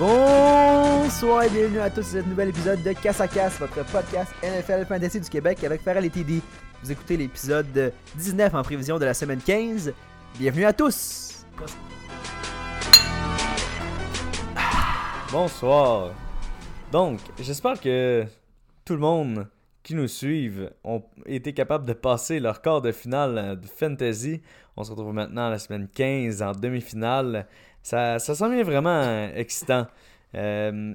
Bonsoir et bienvenue à tous sur ce nouvel épisode de Casse à Casse, votre podcast NFL Fantasy du Québec avec Farrell et TD. Vous écoutez l'épisode 19 en prévision de la semaine 15. Bienvenue à tous! Bonsoir. Donc, j'espère que tout le monde qui nous suivent ont été capables de passer leur quart de finale de Fantasy. On se retrouve maintenant à la semaine 15 en demi-finale. Ça, ça s'en vient vraiment excitant. Euh,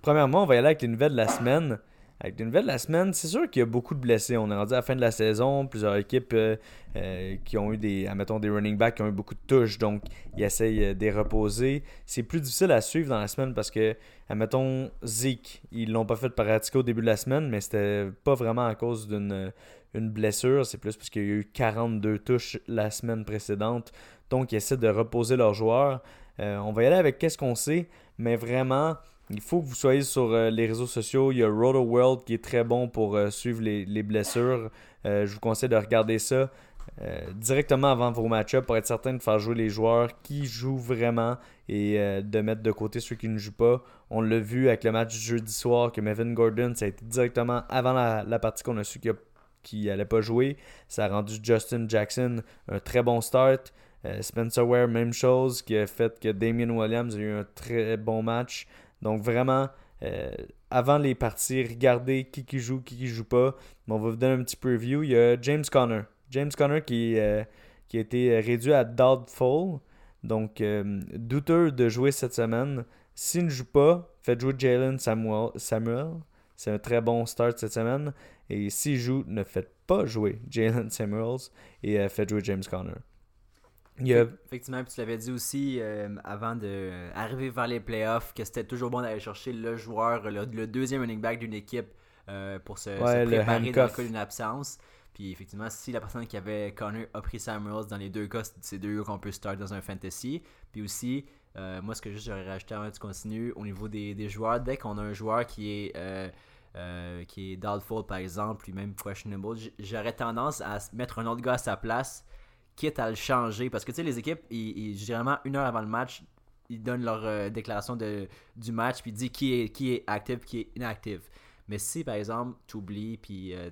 premièrement, on va y aller avec les nouvelles de la semaine. Avec les nouvelles de la semaine, c'est sûr qu'il y a beaucoup de blessés. On est rendu à la fin de la saison. Plusieurs équipes euh, euh, qui ont eu des, admettons, des running backs qui ont eu beaucoup de touches. Donc, ils essayent de les reposer. C'est plus difficile à suivre dans la semaine parce que, admettons, Zeke, ils l'ont pas fait pratiquer au début de la semaine, mais c'était pas vraiment à cause d'une une blessure. C'est plus parce qu'il y a eu 42 touches la semaine précédente. Donc, ils essaient de reposer leurs joueurs. Euh, on va y aller avec qu'est-ce qu'on sait, mais vraiment, il faut que vous soyez sur euh, les réseaux sociaux. Il y a Roto World qui est très bon pour euh, suivre les, blessures. je vous conseille de regarder ça directement avant vos match-ups pour être certain de faire jouer les joueurs qui jouent vraiment et de mettre de côté ceux qui ne jouent pas. On l'a vu avec le match du jeudi soir que Mevin Gordon, ça a été directement avant la, partie qu'on a su qu'il n'allait pas jouer. Ça a rendu Justin Jackson un très bon start. Spencer Ware, même chose, qui a fait que Damien Williams a eu un très bon match. Donc vraiment, euh, avant les parties, regardez qui qui joue, qui qui joue pas. on va vous donner un petit preview. Il y a James Conner. James Conner qui, euh, qui a été réduit à doubtful. Donc, euh, douteux de jouer cette semaine. S'il ne joue pas, faites jouer Jalen Samuel. Samuel. C'est un très bon start cette semaine. Et s'il joue, ne faites pas jouer Jalen Samuels et faites jouer James Conner. Effectivement, puis tu l'avais dit aussi euh, avant d'arriver vers les playoffs que c'était toujours bon d'aller chercher le joueur, le, deuxième running back d'une équipe euh, pour se, préparer dans le cas d'une absence. Puis effectivement, si la personne qui avait Connor a pris Samuels, dans les deux cas, c'est deux gars qu'on peut start dans un fantasy. Puis aussi, euh, moi, ce que juste j'aurais rajouté avant que tu continues, au niveau des, des joueurs, dès qu'on a un joueur qui est. qui est doubtful par exemple, lui même questionable, j'aurais tendance à mettre un autre gars à sa place quitte à le changer. Parce que tu sais, les équipes, ils, généralement, une heure avant le match, ils donnent leur euh, déclaration de, du match, puis disent qui est, qui est actif, qui est inactif. Mais si, par exemple, tu oublies, puis euh,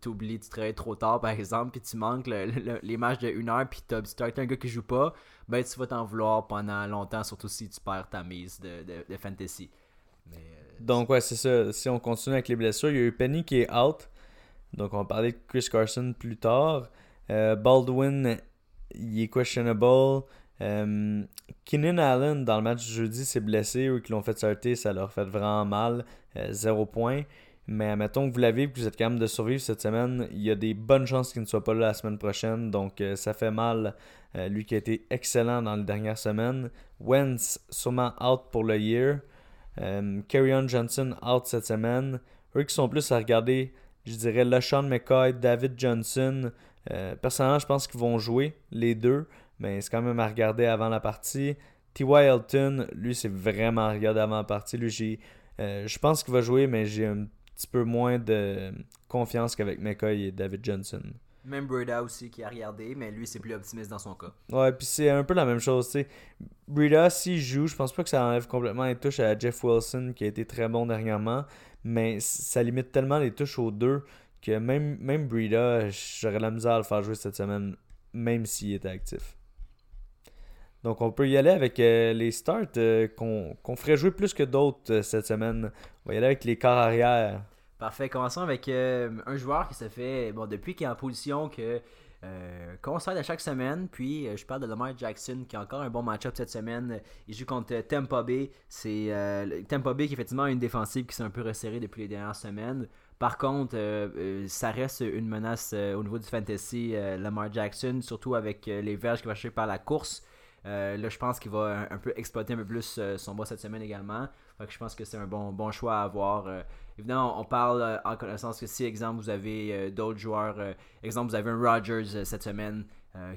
tu oublies, tu travailles trop tard, par exemple, puis tu manques les matchs de une heure, puis tu as un gars qui joue pas, ben tu vas t'en vouloir pendant longtemps, surtout si tu perds ta mise de, de, fantasy. Euh, Donc, ouais, c'est ça. Si on continue avec les blessures, il y a eu Penny qui est out. Donc, on va parler de Chris Carson plus tard. Euh, Baldwin, il est questionable. Euh, Allen, dans le match du jeudi, s'est blessé ou qu'ils l'ont fait sortir, ça leur fait vraiment mal. Euh, zéro point. Mais admettons que vous l'avez et que vous êtes capable de survivre cette semaine, il y a des bonnes chances qu'il ne soit pas là la semaine prochaine. Donc ça fait mal. lui qui a été excellent dans les dernières semaines. Wentz, sûrement out pour le year. Carrion Johnson, out cette semaine. Eux qui sont plus à regarder, je dirais LeSean McCoy, David Johnson, euh, personnellement, je pense qu'ils vont jouer les deux, mais c'est quand même à regarder avant la partie. T.Y. Elton, lui, c'est vraiment à regarder avant la partie. Lui, euh, je pense qu'il va jouer, mais j'ai un petit peu moins de confiance qu'avec McCoy et David Johnson. Même Breda aussi qui a regardé, mais lui, c'est plus optimiste dans son cas. Ouais, puis c'est un peu la même chose, tu sais. Breda, s'il joue, je pense pas que ça enlève complètement les touches à Jeff Wilson, qui a été très bon dernièrement, mais ça limite tellement les touches aux deux que même, même Breda, j'aurais la misère à le faire jouer cette semaine, même s'il était actif. Donc on peut y aller avec euh, les starts euh, qu'on ferait jouer plus que d'autres euh, cette semaine. On va y aller avec les corps arrière. Parfait. Commençons avec un joueur qui se fait, bon, depuis qu'il est en position que sort à chaque semaine. Puis je parle de Lamar Jackson qui a encore un bon match-up cette semaine. Il joue contre Tampa Bay. C'est Tampa Bay qui est effectivement une défensive qui s'est un peu resserrée depuis les dernières semaines. Par contre, euh, euh, ça reste une menace euh, au niveau du fantasy. Lamar Jackson, surtout avec les verges qui va chercher par la course. Là, je pense qu'il va un, peu exploiter un peu plus son bois cette semaine également. je pense que c'est un bon, bon choix à avoir. évidemment, on parle en connaissance que si, exemple, vous avez d'autres joueurs, exemple, vous avez un Rodgers cette semaine,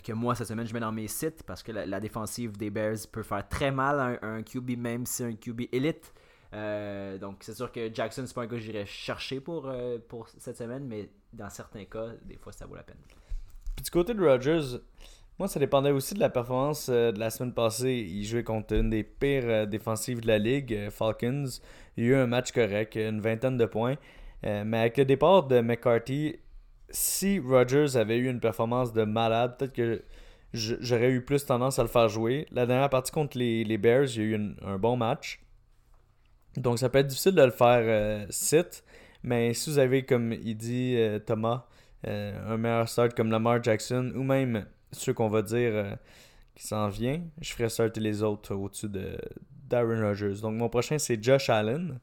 que moi, cette semaine, je mets dans mes sites parce que la, défensive des Bears peut faire très mal à un, QB, même si c'est un QB élite. Euh, donc, c'est sûr que Jackson, c'est pas un gars que j'irais chercher pour, euh, pour cette semaine, mais dans certains cas, des fois, ça vaut la peine. Puis du côté de Rogers, Moi, ça dépendait aussi de la performance de la semaine passée. Il jouait contre une des pires défensives de la ligue, Falcons. Il y a eu un match correct, une vingtaine de points. mais avec le départ de McCarthy, si Rodgers avait eu une performance de malade, peut-être que j'aurais eu plus tendance à le faire jouer. La dernière partie contre les, Bears, il y a eu un bon match. Donc ça peut être difficile de le faire euh, sit. Mais si vous avez, comme il dit euh, Thomas, euh, un meilleur start comme Lamar Jackson, ou même ceux qu'on va dire qui s'en vient, je ferai starter les autres au-dessus de Darren Rodgers. Donc mon prochain c'est Josh Allen.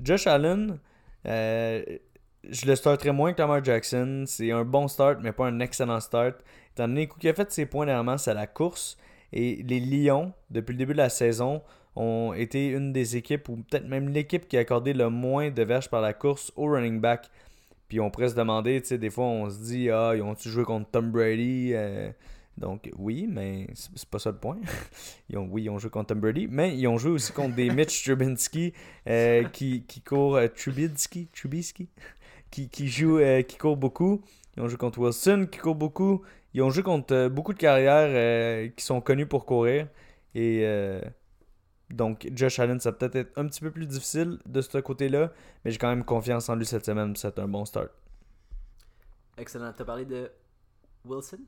Josh Allen, je le starterai moins que Lamar Jackson. C'est un bon start, mais pas un excellent start. Étant donné qu'il a fait ses points dernièrement, c'est à la course. Et les Lions, depuis le début de la saison, ont été une des équipes, ou peut-être même l'équipe qui a accordé le moins de verges par la course au running back. Puis on pourrait se demander, tu sais, des fois on se dit, ah, ils ont-tu joué contre Tom Brady euh, Donc oui, mais c'est pas ça le point. ils ont, oui, ils ont joué contre Tom Brady, mais ils ont joué aussi contre des Mitch Trubisky euh, qui, qui courent. Euh, Trubisky Trubisky qui, qui joue, euh, qui court beaucoup. Ils ont joué contre Wilson, qui court beaucoup. Ils ont joué contre beaucoup de carrières qui sont connues pour courir. Et donc, Josh Allen, ça peut-être être un petit peu plus difficile de ce côté-là, mais j'ai quand même confiance en lui cette semaine. C'est un bon start. Excellent. Tu as parlé de Wilson?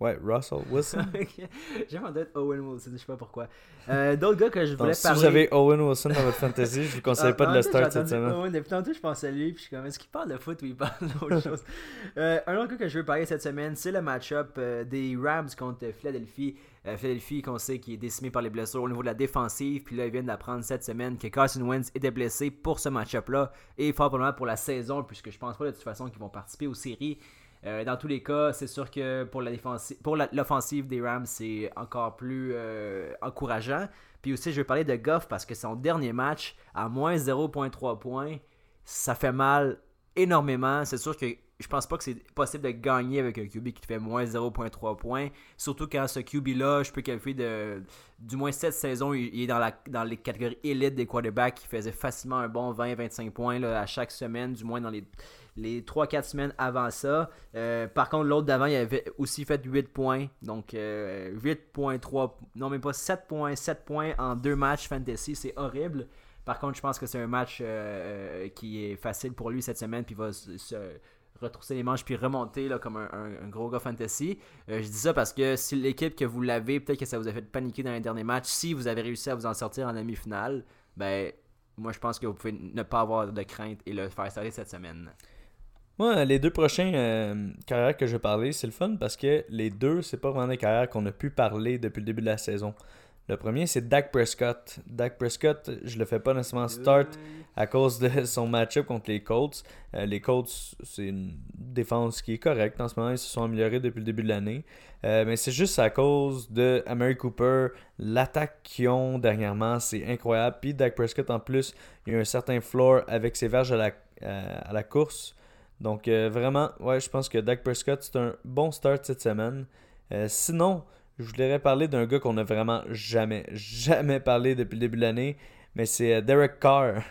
Ouais, Russell Wilson. J'ai envie d'être Owen Wilson, je sais pas pourquoi. Euh, D'autres gars que je voulais parler. Si vous avez Owen Wilson dans votre fantasy, je vous conseille ah, pas de le start cette semaine. Owen, depuis tantôt, je pense à lui, puis je suis comme, est-ce qu'il parle de foot ou il parle d'autre chose? Euh, Un autre gars que je veux parler cette semaine, c'est le match-up euh, des Rams contre Philadelphie. Euh, Philadelphie, qu'on sait qui est décimé par les blessures au niveau de la défensive, puis là, ils viennent d'apprendre cette semaine que Carson Wentz était blessé pour ce match-up-là et fort probablement pour la saison, puisque je pense pas de toute façon qu'ils vont participer aux séries. Euh, dans tous les cas, c'est sûr que pour pour l'offensive des Rams, c'est encore plus euh, encourageant. Puis aussi, je vais parler de Goff parce que son dernier match, à moins 0.3 points, ça fait mal énormément. C'est sûr que je pense pas que c'est possible de gagner avec un QB qui te fait moins 0.3 points. Surtout quand ce QB-là, je peux qualifier de. Du moins cette saison, il est dans, la, dans les catégories élites des quarterbacks qui faisait facilement un bon 20-25 points à chaque semaine, du moins dans les les 3-4 semaines avant ça. Euh, par contre, l'autre d'avant, il avait aussi fait 8 points. Donc, 8.3, euh, non, mais pas 7.7 points en deux matchs fantasy. C'est horrible. Par contre, je pense que c'est un match euh, qui est facile pour lui cette semaine. Puis va se, retrousser les manches puis remonter là, comme un, gros gars fantasy. je dis ça parce que si l'équipe que vous l'avez, peut-être que ça vous a fait paniquer dans les derniers matchs. Si vous avez réussi à vous en sortir en demi-finale, ben moi je pense que vous pouvez ne pas avoir de crainte et le faire starter cette semaine. Moi, les deux prochains euh, carrières que je vais parler, c'est le fun parce que les deux, c'est pas vraiment des carrières qu'on a pu parler depuis le début de la saison. Le premier, c'est Dak Prescott. Dak Prescott, je le fais pas nécessairement start à cause de son match-up contre les Colts. Euh, les Colts, c'est une défense qui est correcte en ce moment. Ils se sont améliorés depuis le début de l'année. Euh, mais c'est juste à cause de Amari Cooper. L'attaque qu'ils ont dernièrement, c'est incroyable. Puis Dak Prescott, en plus, il y a un certain floor avec ses verges à la, la course. Donc euh, vraiment, ouais, je pense que Dak Prescott, c'est un bon start cette semaine. Euh, sinon, je voudrais parler d'un gars qu'on n'a vraiment jamais, jamais parlé depuis le début de l'année, mais c'est euh, Derek Carr.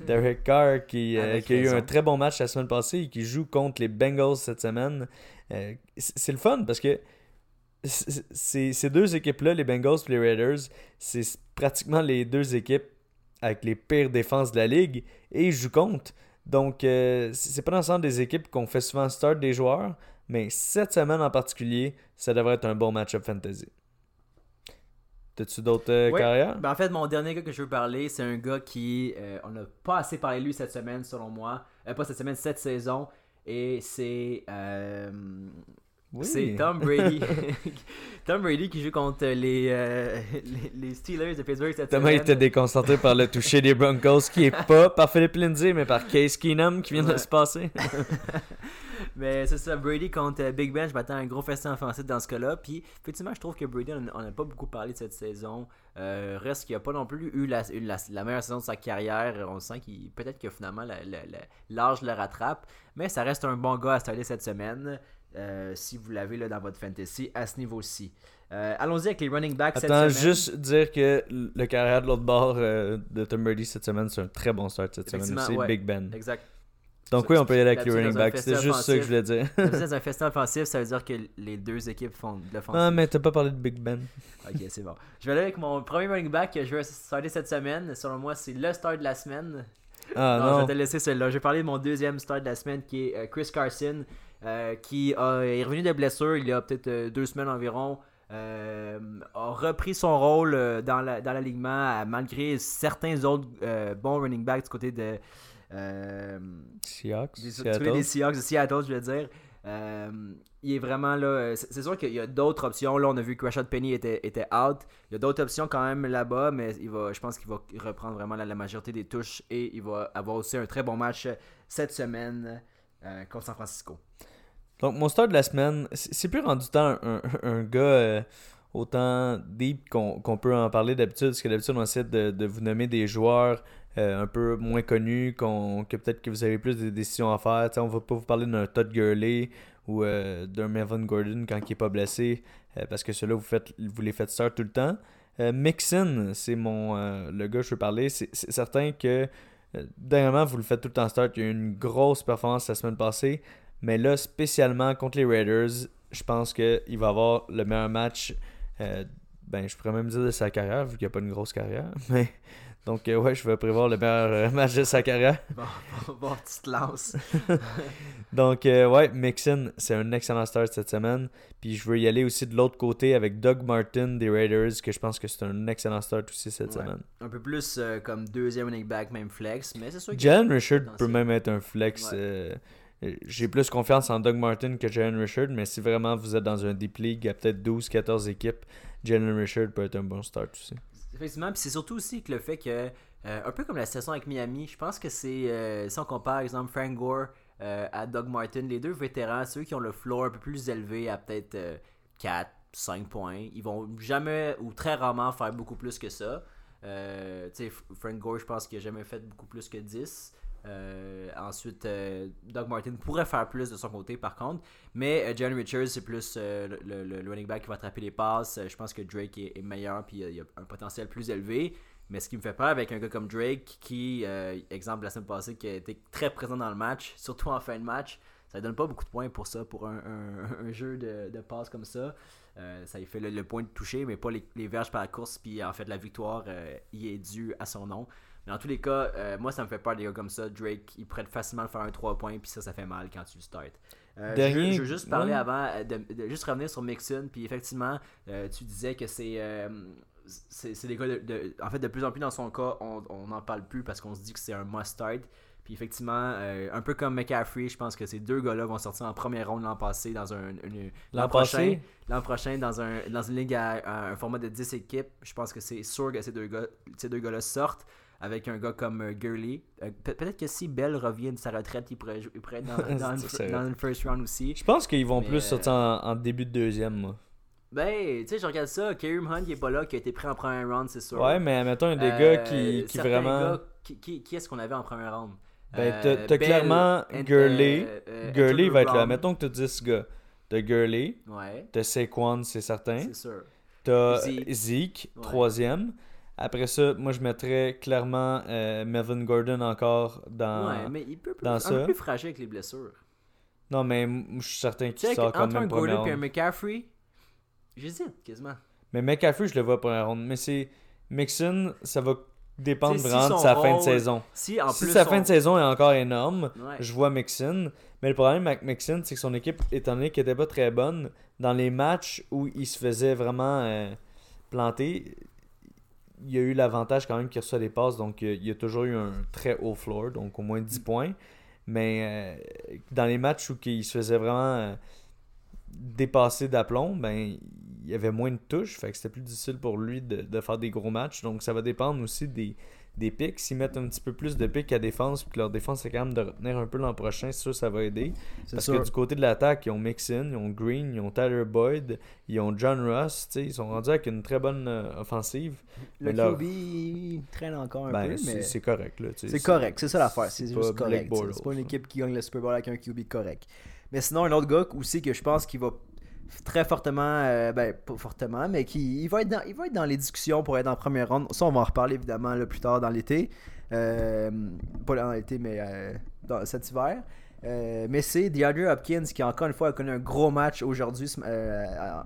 Derek Carr qui, a eu un très bon match la semaine passée et qui joue contre les Bengals cette semaine. c'est le fun parce que ces deux équipes-là, les Bengals et les Raiders, c'est pratiquement les deux équipes avec les pires défenses de la ligue et ils jouent contre. Donc, euh, c'est pas l'ensemble des équipes qu'on fait souvent start des joueurs, mais cette semaine en particulier, ça devrait être un bon match-up fantasy. T'as-tu d'autres euh, carrières? Ben en fait, mon dernier gars que je veux parler, c'est un gars qui. Euh, on n'a pas assez parlé de lui cette semaine, selon moi. pas cette semaine, cette saison. Et c'est. C'est Tom Brady. Tom Brady qui joue contre les, euh, les, Steelers de Pittsburgh cette Thomas était déconcentré par le toucher des Broncos qui est pas par Philippe Lindsay mais par Case Keenum qui vient de se passer. Mais c'est ça, Brady contre Big Ben, je m'attends à un gros festin offensif dans ce cas-là. Puis effectivement, je trouve que Brady, on n'a pas beaucoup parlé de cette saison. Euh, reste qu'il n'a pas non plus eu la, la, meilleure saison de sa carrière. On sent qu'il peut-être que finalement l'âge le rattrape. Mais ça reste un bon gars à starter cette semaine. Euh, si vous l'avez dans votre fantasy à ce niveau-ci. Euh, allons-y avec les running backs cette semaine. juste dire que le carrière de l'autre bord euh, de Tom Brady cette semaine, c'est un très bon start cette semaine. C'est Big Ben. Exact. Donc oui, on peut y aller avec les running backs. C'est juste ça que je voulais dire. dans un festival offensif, ça veut dire que les deux équipes font de l'offensive. Ah, mais t'as pas parlé de Big Ben. ok, c'est bon. Je vais aller avec mon premier running back que je vais starter cette semaine. Selon moi, c'est le start de la semaine. Ah non. Je vais te laisser celui-là. Je vais parler de mon deuxième start de la semaine qui est euh, Chris Carson, euh, qui est revenu de blessure il y a peut-être euh, deux semaines environ. a repris son rôle dans l'alignement malgré certains autres bons running backs du côté de Seahawks, des, Seahawks de Seattle, je veux dire. il est vraiment là. C'est sûr qu'il y a d'autres options. Là, on a vu que Rashad Penny était, était out. Il y a d'autres options quand même là-bas, mais il va, je pense qu'il va reprendre vraiment la, majorité des touches et il va avoir aussi un très bon match cette semaine contre San Francisco. Donc, mon start de la semaine, c'est plus rendu temps un, gars euh, autant deep qu'on peut en parler d'habitude, parce que d'habitude, on essaie de, vous nommer des joueurs euh, un peu moins connus, que peut-être que vous avez plus de décisions à faire. On on va pas vous parler d'un Todd Gurley ou euh, d'un Melvin Gordon quand il n'est pas blessé, parce que ceux-là, vous, faites, vous les faites start tout le temps. Mixon, c'est mon le gars que je veux parler. C'est certain que dernièrement, vous le faites tout le temps start. Il y a eu une grosse performance la semaine passée. Mais là, spécialement contre les Raiders, je pense qu'il va avoir le meilleur match, euh, ben, je pourrais même dire de sa carrière, vu qu'il n'y a pas une grosse carrière. Mais donc, euh, ouais, je vais prévoir le meilleur euh, match de sa carrière. Bon, bon, tu te lances. donc, ouais, Mixon, c'est un excellent start cette semaine. Puis je veux y aller aussi de l'autre côté avec Doug Martin des Raiders, que je pense que c'est un excellent start aussi cette semaine. Un peu plus comme deuxième running back, même flex. Mais c'est sûr que. Jalen Richard peut même être un flex. J'ai plus confiance en Doug Martin que Jalen Richard, mais si vraiment vous êtes dans un deep league, il y a peut-être 12-14 équipes, Jalen Richard peut être un bon start aussi. Effectivement, puis c'est surtout aussi que le fait que, euh, un peu comme la saison avec Miami, je pense que c'est, euh, si on compare par exemple Frank Gore euh, à Doug Martin, les deux vétérans, ceux qui ont le floor un peu plus élevé à peut-être 4, 5 points, ils vont jamais ou très rarement faire beaucoup plus que ça. Frank Gore, je pense qu'il n'a jamais fait beaucoup plus que 10. Euh, ensuite, euh, Doug Martin pourrait faire plus de son côté par contre. Mais euh, John Richards, c'est plus le, running back qui va attraper les passes. je pense que Drake est, meilleur puis il a un potentiel plus élevé. Mais ce qui me fait peur avec un gars comme Drake, qui, exemple la semaine passée, qui a été très présent dans le match, surtout en fin de match, ça ne donne pas beaucoup de points pour ça, pour un, jeu de, de passes comme ça. ça lui fait le, point de toucher, mais pas les, les, verges par la course. Puis en fait, la victoire, y est due à son nom. Mais dans tous les cas, euh, moi, ça me fait peur des gars comme ça. Drake, il pourrait facilement faire un 3 points, puis ça, ça fait mal quand tu le starts. Euh, je, veux, juste parler avant, euh, de, juste revenir sur Mixon, puis effectivement, tu disais que c'est c'est des gars de, En fait, de plus en plus dans son cas, on n'en parle plus parce qu'on se dit que c'est un must-start. Puis effectivement, un peu comme McCaffrey, je pense que ces deux gars-là vont sortir en première ronde l'an passé dans un. l'an prochain L'an prochain, dans, un, dans une ligue à, un format de 10 équipes. Je pense que c'est sûr que ces deux gars-là ces deux gars sortent avec un gars comme euh, Gurley. Euh, peut-être que si Bell revient de sa retraite, il pourrait, il pourrait être dans, le, first round aussi. Je pense qu'ils vont plus sortir euh, en, début de deuxième, moi. Ben, tu sais, je regarde ça. Kareem Hunt, il est pas là, qui a été pris en premier round, c'est sûr. Ouais, mais mettons, un des gars qui, qui vraiment. Gars, qui, qui, est-ce qu'on avait en premier round? Ben, t'as clairement Gurley. Gurley va être là. Mettons que t'as 10 gars. T'as Gurley. Ouais. T'as Saquon, c'est certain. C'est sûr. T'as Zeke, troisième. Après ça, moi je mettrais clairement euh, Melvin Gordon encore dans, ouais, mais il peut dans un peu plus fragile avec les blessures. Non, mais je suis certain qu'il sort quand même Entre un Gordon et un McCaffrey, j'hésite quasiment. Mais McCaffrey, je le vois première ronde. Mais c'est Mixon, ça va dépendre vraiment de sa fin de saison. Si, en si sa fin de saison est encore énorme, je vois Mixon. Mais le problème avec Mixon, c'est que son équipe, étant donné qu'elle n'était pas très bonne, dans les matchs où il se faisait vraiment euh, planter, il y a eu l'avantage quand même qu'il reçoit des passes, donc il y a toujours eu un très haut floor, donc au moins 10 mm. points. Mais euh, dans les matchs où il se faisait vraiment euh, dépasser d'aplomb, ben il y avait moins de touches, fait que c'était plus difficile pour lui de, de, faire des gros matchs. Donc ça va dépendre aussi des, des pics. S'ils mettent un petit peu plus de pics à défense, puis que leur défense est quand même de retenir un peu l'an prochain, c'est sûr ça va aider. Parce que du côté de l'attaque, ils ont Mixon, ils ont Green, ils ont Tyler Boyd, ils ont John Ross, ils sont rendus avec une très bonne euh, offensive. Le QB, traîne encore un ben, peu, mais... C'est correct. C'est correct, c'est ça l'affaire, c'est juste correct. C'est pas une équipe qui gagne le Super Bowl avec un QB correct. Mais sinon, un autre gars aussi que je pense qu'il va très fortement, euh, ben pas fortement, mais qui il va, être dans, il va être dans les discussions pour être en première ronde. Ça, on va en reparler évidemment plus tard dans l'été. Euh, pas dans l'été, mais euh, dans, cet hiver. mais c'est DeAndre Hopkins qui, encore une fois, a connu un gros match aujourd'hui,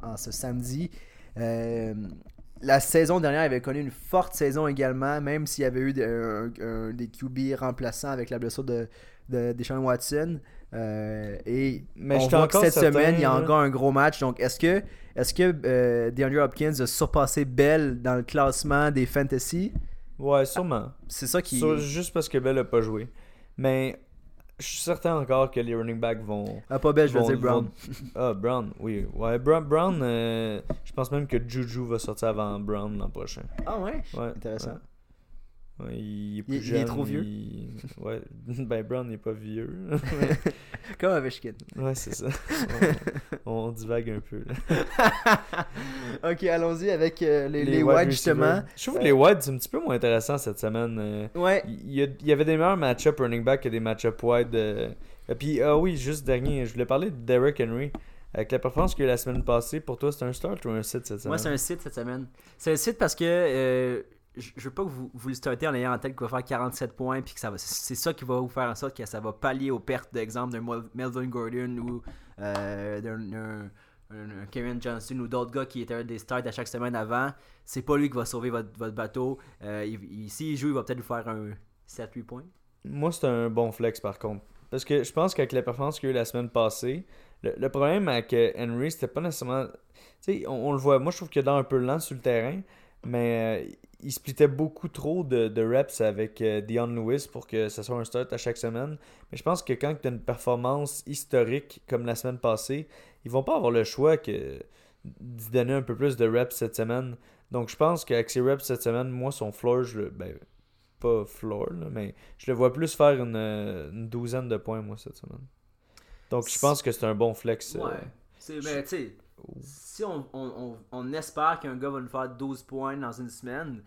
en, ce samedi. la saison dernière, il avait connu une forte saison également, même s'il y avait eu des QB remplaçants avec la blessure de, de Deshaun Watson. Euh, et mais on voit que cette semaine, il y a encore un gros match. Donc, est-ce que, est-ce que euh, DeAndre Hopkins a surpassé Bell dans le classement des fantasy? Ouais, sûrement. C'est ça qui. juste parce que Bell n'a pas joué. Mais je suis certain encore que les running backs vont. Ah, pas Bell, je veux dire Brown. Ah, Brown, oui. Ouais, Brown, Brown euh, je pense même que Juju va sortir avant Brown l'an prochain. Ah, ouais? Ouais. Intéressant il est plus jeune. Il est trop vieux. Ouais, ben Brown n'est pas vieux. Comme Ovechkin. Ouais, c'est ça. On, divague un peu. ok, allons-y avec euh, les, les, Whites, justement. Je trouve que les Whites, c'est un petit peu moins intéressant cette semaine. Euh. ouais. Il y, avait des meilleurs match-up running back que des match-up wide. Euh. Et puis, ah oui, juste dernier, je voulais parler de Derrick Henry. Avec la performance qu'il y a eu la semaine passée, pour toi, c'est un start ou un site cette semaine? Moi, c'est un site cette semaine. C'est un site parce que je, veux pas que vous, vous le startez en ayant en tête qu'il va faire 47 points puis que ça va c'est ça qui va vous faire en sorte que ça va pallier aux pertes d'exemple d'un Melvin Gordon ou euh, d'un Kevin Johnson ou d'autres gars qui étaient des starts à chaque semaine avant. C'est pas lui qui va sauver votre, votre bateau. Euh, il, S'il joue, il va peut-être vous faire un 7-8 points. Moi, c'est un bon flex par contre. Parce que je pense qu'avec la performance qu'il y a eu la semaine passée, le, problème avec euh, Henry, c'était pas nécessairement. Tu sais, on, le voit. Moi, je trouve qu'il est un peu lent sur le terrain. Mais euh, il splittait beaucoup trop de, reps avec euh, Dion Lewis pour que ce soit un start à chaque semaine. Mais je pense que quand tu as une performance historique comme la semaine passée, ils vont pas avoir le choix que d'y donner un peu plus de reps cette semaine. Donc je pense qu'avec ses reps cette semaine, moi son floor, je le. Ben, pas floor, mais je le vois plus faire une, douzaine de points moi cette semaine. Donc je pense que c'est un bon flex. Euh, ouais. C'est, ben, tu sais, si on, on, on, espère qu'un gars va nous faire 12 poins dans une semaine,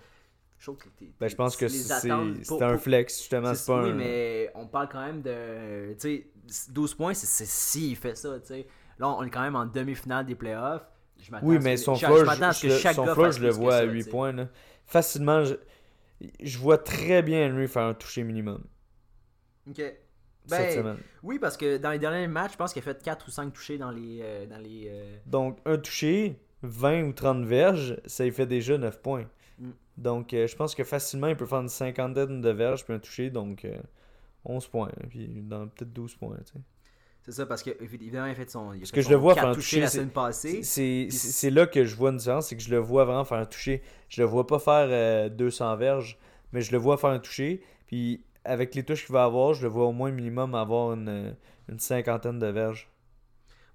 je, que ben, je pense que c'est un flex, justement. C'est pas oui, mais on parle quand même de. Tu sais, 12 points, c'est si il fait ça. tu sais. Là, on est quand même en demi-finale des playoffs. Je oui, mais son floor, je, le vois à 8 points. Là. Facilement, je, je vois très bien lui faire un toucher minimum. Ok. Ben, oui, parce que dans les derniers matchs, je pense qu'il a fait 4 ou 5 touchés dans les. Euh, dans les euh, Donc, un touché, 20 ou 30 verges, ça lui fait déjà 9 points. Mm. Donc, euh, je pense que facilement, il peut faire une cinquantaine de verges puis un touché, donc 11 points. Puis dans peut-être 12 points. C'est ça, parce qu'évidemment, il a fait son. Il parce que je le vois faire un toucher la semaine passée. C'est là que je vois une différence, c'est que je le vois vraiment faire un toucher. Je le vois pas faire 200 verges, mais je le vois faire un toucher. Puis avec les touches qu'il va avoir, je le vois au moins minimum avoir une, cinquantaine de verges.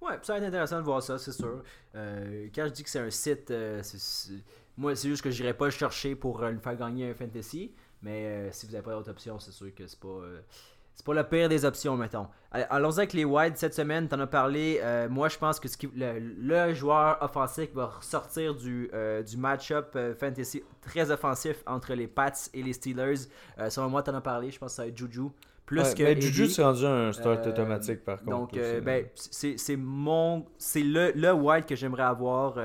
Ouais, ça va être intéressant de voir ça, c'est sûr. Euh, quand je dis que c'est un site, euh, moi, c'est juste que je n'irai pas le chercher pour euh, lui faire gagner un fantasy. Mais si vous n'avez pas d'autre option, c'est sûr que c'est pas c'est pas la pire des options, mettons. Allons-y avec les wides cette semaine. T'en as parlé. Euh, moi, je pense que ce qui, le, joueur offensif va ressortir du, euh, du match-up euh, fantasy très offensif entre les Pats et les Steelers. selon moi, t'en as parlé. Je pense que ça va être Juju. Plus que mais Juju, c'est rendu un start automatique, par contre. Donc, ben, c'est mon. C'est le, le wide que j'aimerais avoir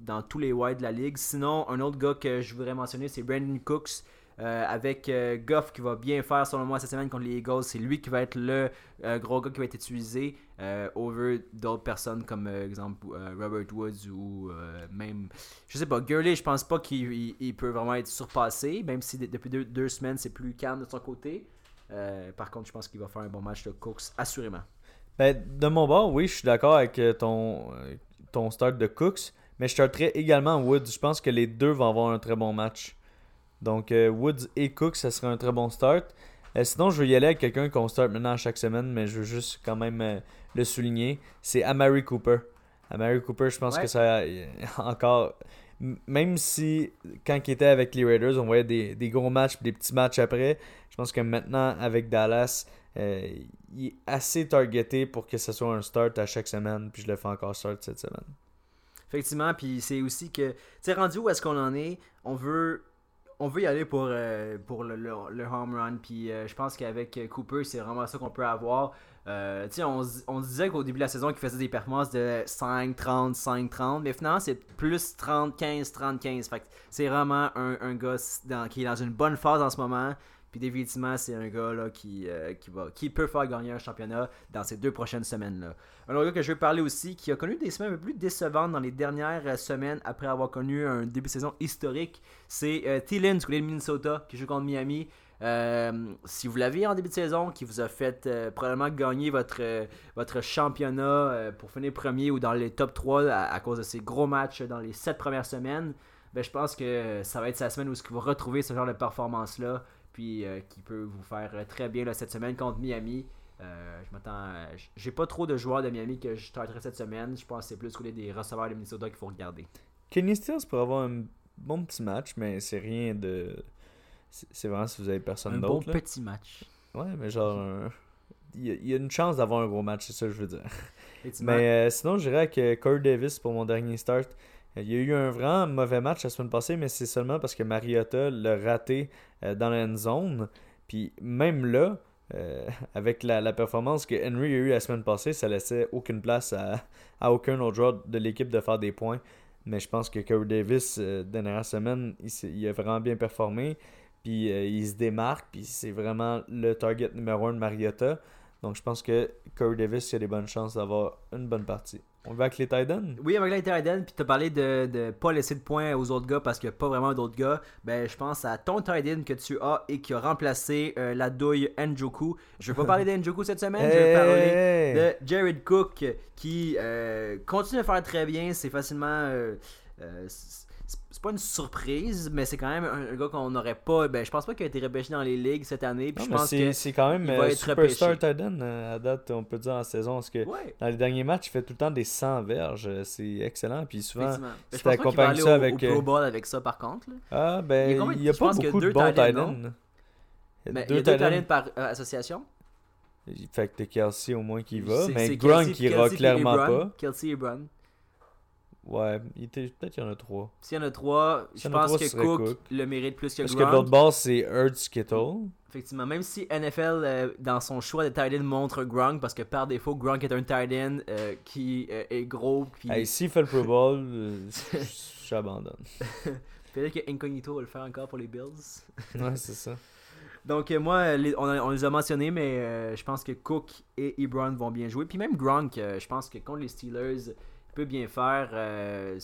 dans tous les wides de la ligue. Sinon, un autre gars que je voudrais mentionner, c'est Brandon Cooks. Euh, avec euh, Goff qui va bien faire selon moi cette semaine contre les Eagles. C'est lui qui va être le euh, gros gars qui va être utilisé over d'autres personnes comme exemple Robert Woods ou même je sais pas Gurley. Je pense pas qu'il peut vraiment être surpassé, même si depuis deux, semaines c'est plus calme de son côté. par contre, je pense qu'il va faire un bon match de Cooks assurément. Ben, de mon bord, oui, je suis d'accord avec ton, ton start de Cooks, mais je starterai également Woods. Je pense que les deux vont avoir un très bon match. Donc, euh, Woods et Cook, ça serait un très bon start. Euh, sinon, je veux y aller avec quelqu'un qu'on start maintenant chaque semaine, mais je veux juste quand même euh, le souligner. C'est Amari Cooper. Amari Cooper, je pense que ça encore. Même si quand il était avec les Raiders, on voyait des, gros matchs des petits matchs après, je pense que maintenant avec Dallas, il est assez targeté pour que ce soit un start à chaque semaine, puis je le fais encore start cette semaine. Effectivement, puis c'est aussi que, tu sais, rendu où est-ce qu'on en est, on veut on veut y aller pour, euh, pour le, home run. Puis euh, je pense qu'avec Cooper, c'est vraiment ça qu'on peut avoir. Euh, on, on disait qu'au début de la saison, qu'il faisait des performances de 5, 30, 5, 30. Mais finalement, c'est plus 30, 15, 30, 15. Fait c'est vraiment un, un gars qui est dans une bonne phase en ce moment. Puis définitivement, c'est un gars là, qui, euh, qui, va, qui peut faire gagner un championnat dans ces deux prochaines semaines-là. Un autre gars que je veux parler aussi, qui a connu des semaines un peu plus décevantes dans les dernières euh, semaines après avoir connu un début de saison historique, c'est euh, Thielen du côté de Minnesota qui joue contre Miami. si vous l'aviez en début de saison, qui vous a fait probablement gagner votre, votre championnat pour finir premier ou dans les top 3 à, cause de ses gros matchs dans les 7 premières semaines, ben, je pense que ça va être sa semaine où il va retrouver ce genre de performance-là puis euh, qui peut vous faire euh, très bien cette semaine contre Miami. Euh, je m'attends. J'ai pas trop de joueurs de Miami que je starterai cette semaine. Je pense que c'est plus que des receveurs de Minnesota qu'il faut regarder. Kenny Stills pourrait avoir un bon petit match, mais c'est rien de. C'est vraiment si vous avez personne d'autre. Un bon petit match. Ouais, mais genre. Il, y a, une chance d'avoir un gros match, c'est ça que je veux dire. mais sinon, je dirais que Corey Davis pour mon dernier start. Il y a eu un vraiment mauvais match la semaine passée, mais c'est seulement parce que Mariota l'a raté dans la zone. Puis même là, euh, avec la, performance que Henry a eu la semaine passée, ça laissait aucune place à, aucun autre joueur de l'équipe de faire des points. Mais je pense que Corey Davis, euh, dernière semaine, il, a vraiment bien performé. Puis il se démarque, puis c'est vraiment le target numéro un de Mariota. Donc je pense que Corey Davis il a des bonnes chances d'avoir une bonne partie. On va avec les Titans Oui, avec les Titans. Puis tu as parlé de ne pas laisser de points aux autres gars parce qu'il n'y a pas vraiment d'autres gars. Ben, je pense à ton Titan que tu as et qui a remplacé euh, la douille Njoku. Je vais pas parler d'Njoku cette semaine. Je vais parler de Jared Cook qui euh, continue à faire très bien. C'est facilement. Euh, c'est pas une surprise, mais c'est quand même un, gars qu'on n'aurait pas. Ben, je pense pas qu'il a été repêché dans les ligues cette année. Puis je pense que c'est quand même euh, superstar Titan euh, à date, on peut dire en saison. Parce que dans les derniers matchs, il fait tout le temps des 100 verges. Euh, c'est excellent. Puis souvent, tu accompagnes ça avec. Au, Pro Bowl avec ça par contre. Ah, ben, il n'y a, pas beaucoup de bons Titans. Il y a deux Titans par association. Fait que t'es Kelsey au moins qui va. Mais Gronk qui ira clairement pas. Kelsey et Brown. Ouais, peut-être qu'il y en a trois. S'il y en a trois, je pense que Cook, le mérite plus que Parce. Parce que l'autre base, c'est Hurts Kittle. Effectivement, même si NFL, euh, dans son choix de tight end, montre Gronk, parce que par défaut, Gronk est un tight end euh, qui euh, est gros. Puis... Hey, s'il fait le Pro Bowl, j'abandonne. Peut-être que Incognito va le faire encore pour les Bills. ouais, c'est ça. Donc, moi, on, les a mentionnés, mais je pense que Cook et Ebron vont bien jouer. Puis même Gronk, je pense que contre les Steelers, peut bien faire. Euh,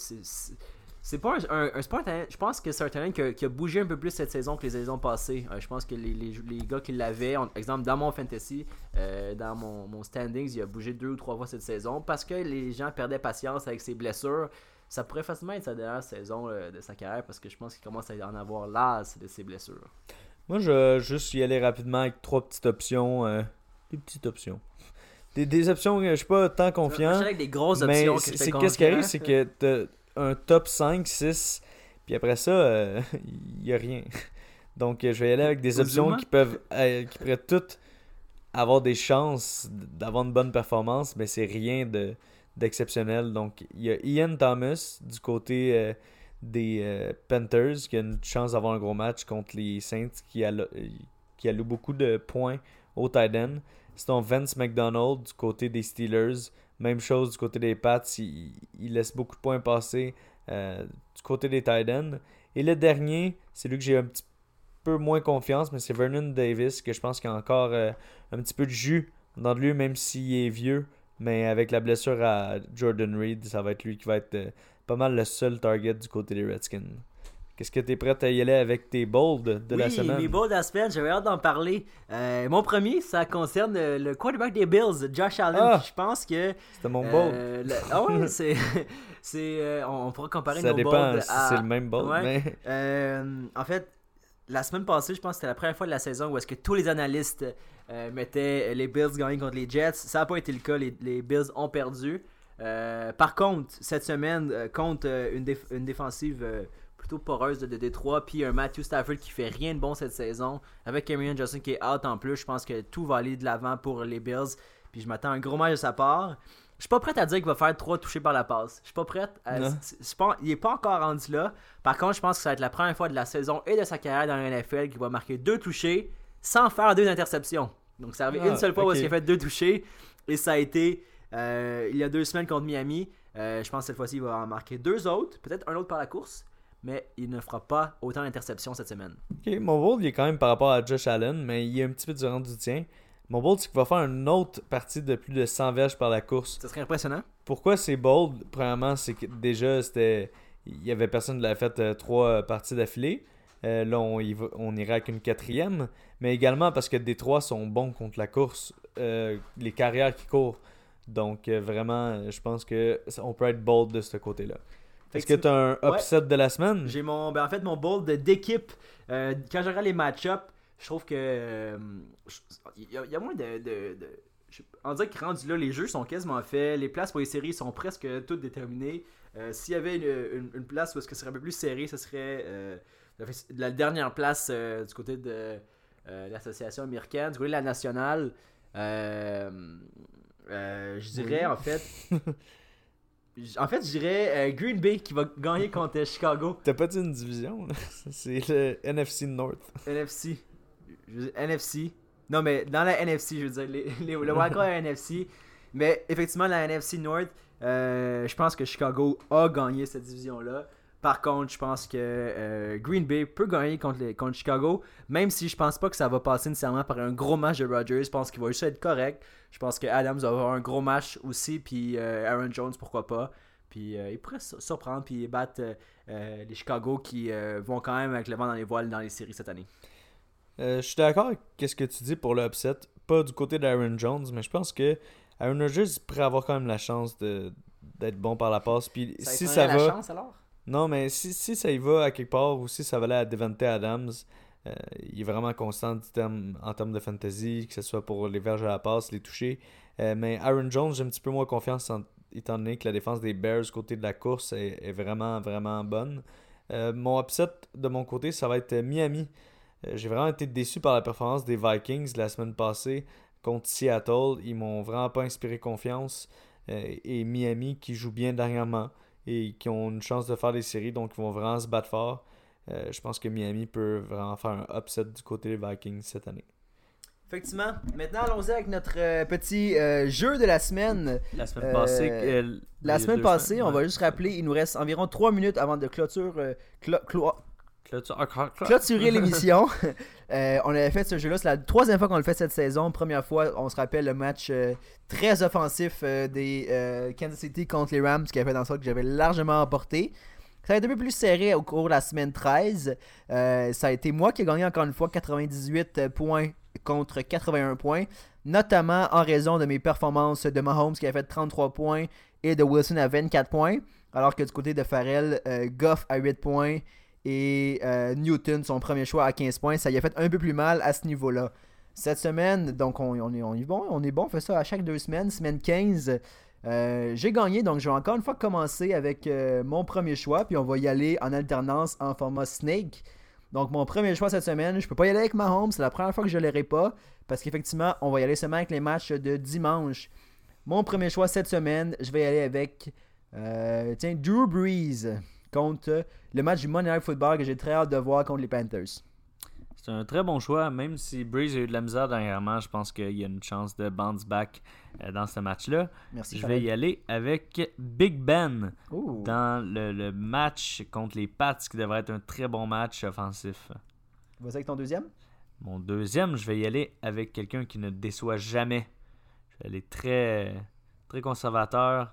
c'est pas un, un, Je pense que c'est un talent qui a, bougé un peu plus cette saison que les saisons passées. Euh, je pense que les, gars qui l'avaient, exemple dans mon fantasy, euh, dans mon, mon, standings, il a bougé deux ou trois fois cette saison parce que les gens perdaient patience avec ses blessures. Ça pourrait facilement être sa dernière saison de sa carrière parce que je pense qu'il commence à en avoir l'as de ses blessures. Moi, je vais juste y aller rapidement avec trois petites options. des petites options des, options je suis pas tant confiant. avec des grosses options. Mais c'est qu'est-ce qui arrive, c'est que t'as un top 5, 6, puis après ça, il euh, n'y a rien. Donc je vais y aller avec des options qui peuvent euh, qui pourraient toutes avoir des chances d'avoir une bonne performance, mais c'est rien de d'exceptionnel. Donc il y a Ian Thomas du côté euh, des Panthers qui a une chance d'avoir un gros match contre les Saints qui a qui alloue beaucoup de points au tight end. Sinon, Vince McDonald du côté des Steelers. Même chose du côté des Pats. Il, laisse beaucoup de points passer euh, du côté des Titans. Et le dernier, c'est lui que j'ai un petit peu moins confiance, mais c'est Vernon Davis, que je pense qu'il a encore euh, un petit peu de jus dans lui, même s'il est vieux. Mais avec la blessure à Jordan Reed, ça va être lui qui va être euh, pas mal le seul target du côté des Redskins. Qu'est-ce que tu es prêt à y aller avec tes bolds de la semaine? mes bolds de la semaine, j'avais hâte d'en parler. Euh, mon premier, ça concerne le quarterback des Bills, Josh Allen. Ah! je pense que. C'était mon bold. Euh, ah ouais, c'est. c'est euh, on, pourra comparer ça nos dépend si c'est le même bold. Mais... en fait, la semaine passée, je pense que c'était la première fois de la saison où est-ce que tous les analystes mettaient les Bills gagner contre les Jets. Ça n'a pas été le cas. Les, les Bills ont perdu. par contre, cette semaine, contre une, une défensive plutôt poreuse de, Détroit, puis un Matthew Stafford qui fait rien de bon cette saison, avec Cameron Johnson qui est out en plus, je pense que tout va aller de l'avant pour les Bills, puis je m'attends à un gros match de sa part. Je suis pas prêt à dire qu'il va faire trois touchés par la passe. Je suis pas prêt. À, il est pas encore rendu là. Par contre, je pense que ça va être la première fois de la saison et de sa carrière dans la NFL qu'il va marquer deux touchés sans faire deux interceptions. Donc ça arrive une ah, seule fois où il a fait deux touchés et ça a été euh, il y a deux semaines contre Miami. Euh, je pense que cette fois-ci il va en marquer deux autres, peut-être un autre par la course. Mais il ne fera pas autant d'interceptions cette semaine. Ok, mon bold, il est quand même par rapport à Josh Allen, mais il est un petit peu différent du tien. Mon bold, c'est qu'il va faire une autre partie de plus de 100 verges par la course. Ça serait impressionnant. Pourquoi c'est bold? Premièrement, c'est que déjà, c'était. Il y avait personne qui l'avait fait euh, trois parties d'affilée. Euh, là, on, on irait avec une quatrième. Mais également parce que Détroit sont bons contre la course, euh, les carrières qui courent. Donc, vraiment, je pense que on peut être bold de ce côté-là. Est-ce que tu as un upset de la semaine? J'ai mon. Ben, en fait, mon bold d'équipe. quand je regarde les match-ups, je trouve que. Il y, a moins de, de, de on dirait que rendu là, les jeux sont quasiment faits, les places pour les séries sont presque toutes déterminées. Euh, s'il y avait une, place où ce serait un peu plus serré, ce serait euh, la dernière place euh, du côté de l'association américaine, du côté de la nationale. je dirais en fait. En fait, je dirais Green Bay qui va gagner contre Chicago. T'as pas dit une division, C'est le NFC North. NFC. NFC. Non, mais dans la NFC, je veux dire, les, les, le wildcard NFC. Mais effectivement, la NFC North, euh, je pense que Chicago a gagné cette division-là. Par contre, je pense que euh, Green Bay peut gagner contre, les, contre Chicago, même si je pense pas que ça va passer nécessairement par un gros match de Rodgers. Je pense qu'il va juste être correct. Je pense que Adams va avoir un gros match aussi, puis euh, Aaron Jones, pourquoi pas. Puis il pourrait surprendre, puis battre les Chicago qui vont quand même avec le vent dans les voiles dans les séries cette année. Euh, je suis d'accord avec ce que tu dis pour l'upset. Pas du côté d'Aaron Jones, mais je pense que Aaron Rodgers pourrait avoir quand même la chance d'être bon par la passe. Puis ça si ça la va. Chance, alors? Non, mais si, si, ça y va à quelque part ou si ça va à Devante Adams, euh, il est vraiment constant en termes de fantasy, que ce soit pour les verges à la passe, les toucher. Euh, mais Aaron Jones, j'ai un petit peu moins confiance étant donné que la défense des Bears côté de la course est, vraiment, vraiment bonne. mon upset de mon côté, ça va être Miami. Euh, j'ai vraiment été déçu par la performance des Vikings la semaine passée contre Seattle. Ils m'ont vraiment pas inspiré confiance. Euh, et Miami qui joue bien dernièrement et qui ont une chance de faire des séries, donc ils vont vraiment se battre fort. Euh, je pense que Miami peut vraiment faire un upset du côté des Vikings cette année. Effectivement. Maintenant, allons-y avec notre petit jeu de la semaine. La semaine passée. la semaine passée, on va juste rappeler, il nous reste environ 3 minutes avant de clôture, Clôturer l'émission. Euh, on avait fait ce jeu-là. C'est la troisième fois qu'on le fait cette saison. Première fois, on se rappelle le match euh, très offensif euh, des Kansas City contre les Rams qui a fait en sorte que j'avais largement emporté. Ça a été un peu plus serré au cours de la semaine 13. ça a été moi qui ai gagné encore une fois 98 points contre 81 points, notamment en raison de mes performances de Mahomes qui a fait 33 points et de Wilson à 24 points, alors que du côté de Farrell, Goff à 8 points et euh, Newton, son premier choix à 15 points. Ça y a fait un peu plus mal à ce niveau-là. Cette semaine, donc on, est, on, est, bon, on est bon, on fait ça à chaque deux semaines. Semaine 15, euh, j'ai gagné, donc je vais encore une fois commencer avec euh, mon premier choix, puis on va y aller en alternance en format Snake. Donc mon premier choix cette semaine, je peux pas y aller avec Mahomes, c'est la première fois que je l'aurai pas, parce qu'effectivement, on va y aller seulement avec les matchs de dimanche. Mon premier choix cette semaine, je vais y aller avec tiens, Drew Brees contre le match du Monday Night Football que j'ai très hâte de voir contre les Panthers. C'est un très bon choix, même si Breeze a eu de la misère dernièrement, je pense qu'il y a une chance de bounce back euh, dans ce match-là. Merci. Je vais y aller avec Big Ben dans le, match contre les Pats, qui devrait être un très bon match offensif. Vas-y avec ton deuxième Mon deuxième, je vais y aller avec quelqu'un qui ne déçoit jamais. Je vais aller très, très conservateur.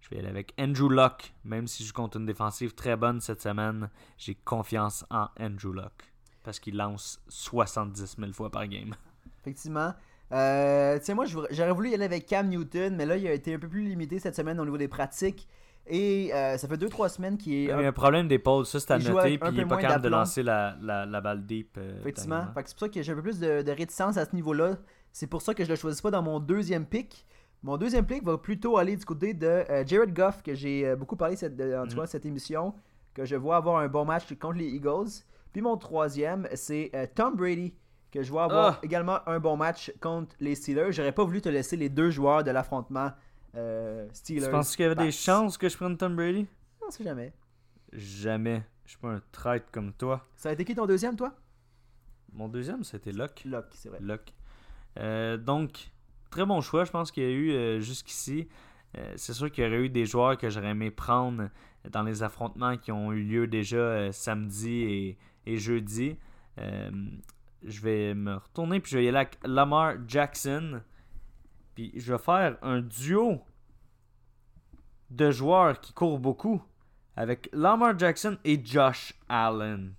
Je vais aller avec Andrew Luck. Même si je compte une défensive très bonne cette semaine, j'ai confiance en Andrew Luck. Parce qu'il lance 70 000 fois par game. Effectivement. Euh, sais, moi, j'aurais voulu y aller avec Cam Newton, mais là, il a été un peu plus limité cette semaine au niveau des pratiques. Et euh, ça fait 2-3 semaines qu'il est. Il y a un problème d'épaule, ça c'est à noter, puis il n'est pas capable de lancer la, la, balle deep. Euh, Effectivement. c'est pour ça que j'ai un peu plus de, de réticence à ce niveau-là. C'est pour ça que je le choisis pas dans mon deuxième pick. Mon deuxième pick va plutôt aller du côté de euh, Jared Goff, que j'ai euh, beaucoup parlé cette, en mm cette émission, que je vois avoir un bon match contre les Eagles. Puis mon troisième, c'est euh, Tom Brady, que je vois avoir ah! également un bon match contre les Steelers. J'aurais pas voulu te laisser les deux joueurs de l'affrontement Steelers. Tu penses qu'il y avait des chances que je prenne Tom Brady? Non, c'est jamais. Jamais. Je suis pas un traître comme toi. Ça a été qui ton deuxième, toi? Mon deuxième, c'était Locke. Locke, c'est vrai. Locke. donc, très bon choix, je pense qu'il y a eu euh, jusqu'ici. Euh, c'est sûr qu'il y aurait eu des joueurs que j'aurais aimé prendre dans les affrontements qui ont eu lieu déjà samedi et, jeudi. je vais me retourner puis je vais y aller avec Lamar Jackson. Puis je vais faire un duo de joueurs qui courent beaucoup avec Lamar Jackson et Josh Allen.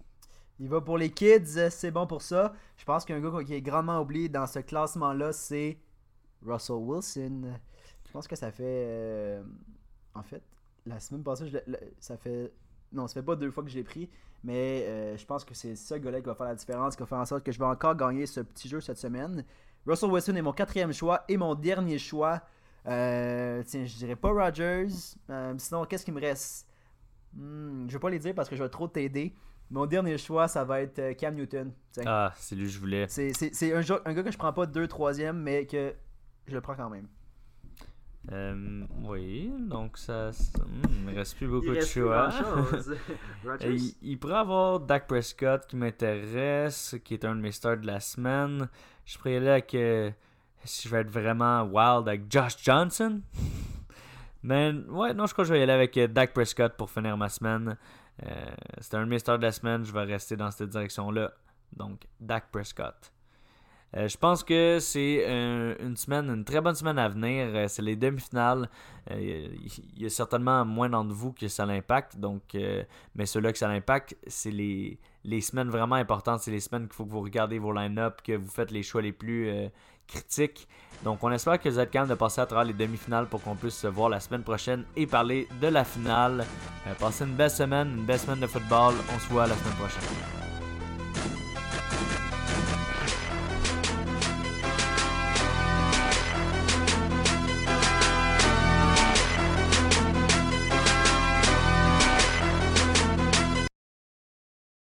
Il va pour les kids, c'est bon pour ça. Je pense qu'un gars qui est grandement oublié dans ce classement-là, c'est Russell Wilson. Je pense que ça fait. Euh, en fait, la semaine passée, ça fait. Non, ça fait pas deux fois que je l'ai pris, mais euh, je pense que c'est ce gars-là qui va faire la différence, qui va faire en sorte que je vais encore gagner ce petit jeu cette semaine. Russell Wilson est mon quatrième choix et mon dernier choix. Euh, tiens, je dirais pas Rogers. sinon, qu'est-ce qui me reste? Hmm, Je vais pas les dire parce que je vais trop t'aider. Mon dernier choix, ça va être Cam Newton. Ah, c'est lui que je voulais. C'est un, un, gars que je prends pas deux, troisième, mais que je le prends quand même. Euh, oui, donc ça. Hmm, il ne reste plus beaucoup de choix. il, il, pourrait avoir Dak Prescott qui m'intéresse, qui est un de mes stars de la semaine. Je pourrais aller avec. Euh, si je vais être vraiment wild avec Josh Johnson. Mais ouais, non, je crois que je vais y aller avec euh, Dak Prescott pour finir ma semaine. c'est un de mes stars de la semaine. Je vais rester dans cette direction-là. Donc, Dak Prescott. Euh, je pense que c'est une semaine, une très bonne semaine à venir. Euh, c'est les demi-finales. Euh, il y a certainement moins d'entre vous que ça l'impacte. Donc, mais ceux-là que ça l'impacte, c'est les, les, semaines vraiment importantes. C'est les semaines qu'il faut que vous regardez vos line-up, que vous faites les choix les plus critiques. Donc, on espère que vous êtes capable de passer à travers les demi-finales pour qu'on puisse se voir la semaine prochaine et parler de la finale. passez une belle semaine, une belle semaine de football. On se voit la semaine prochaine.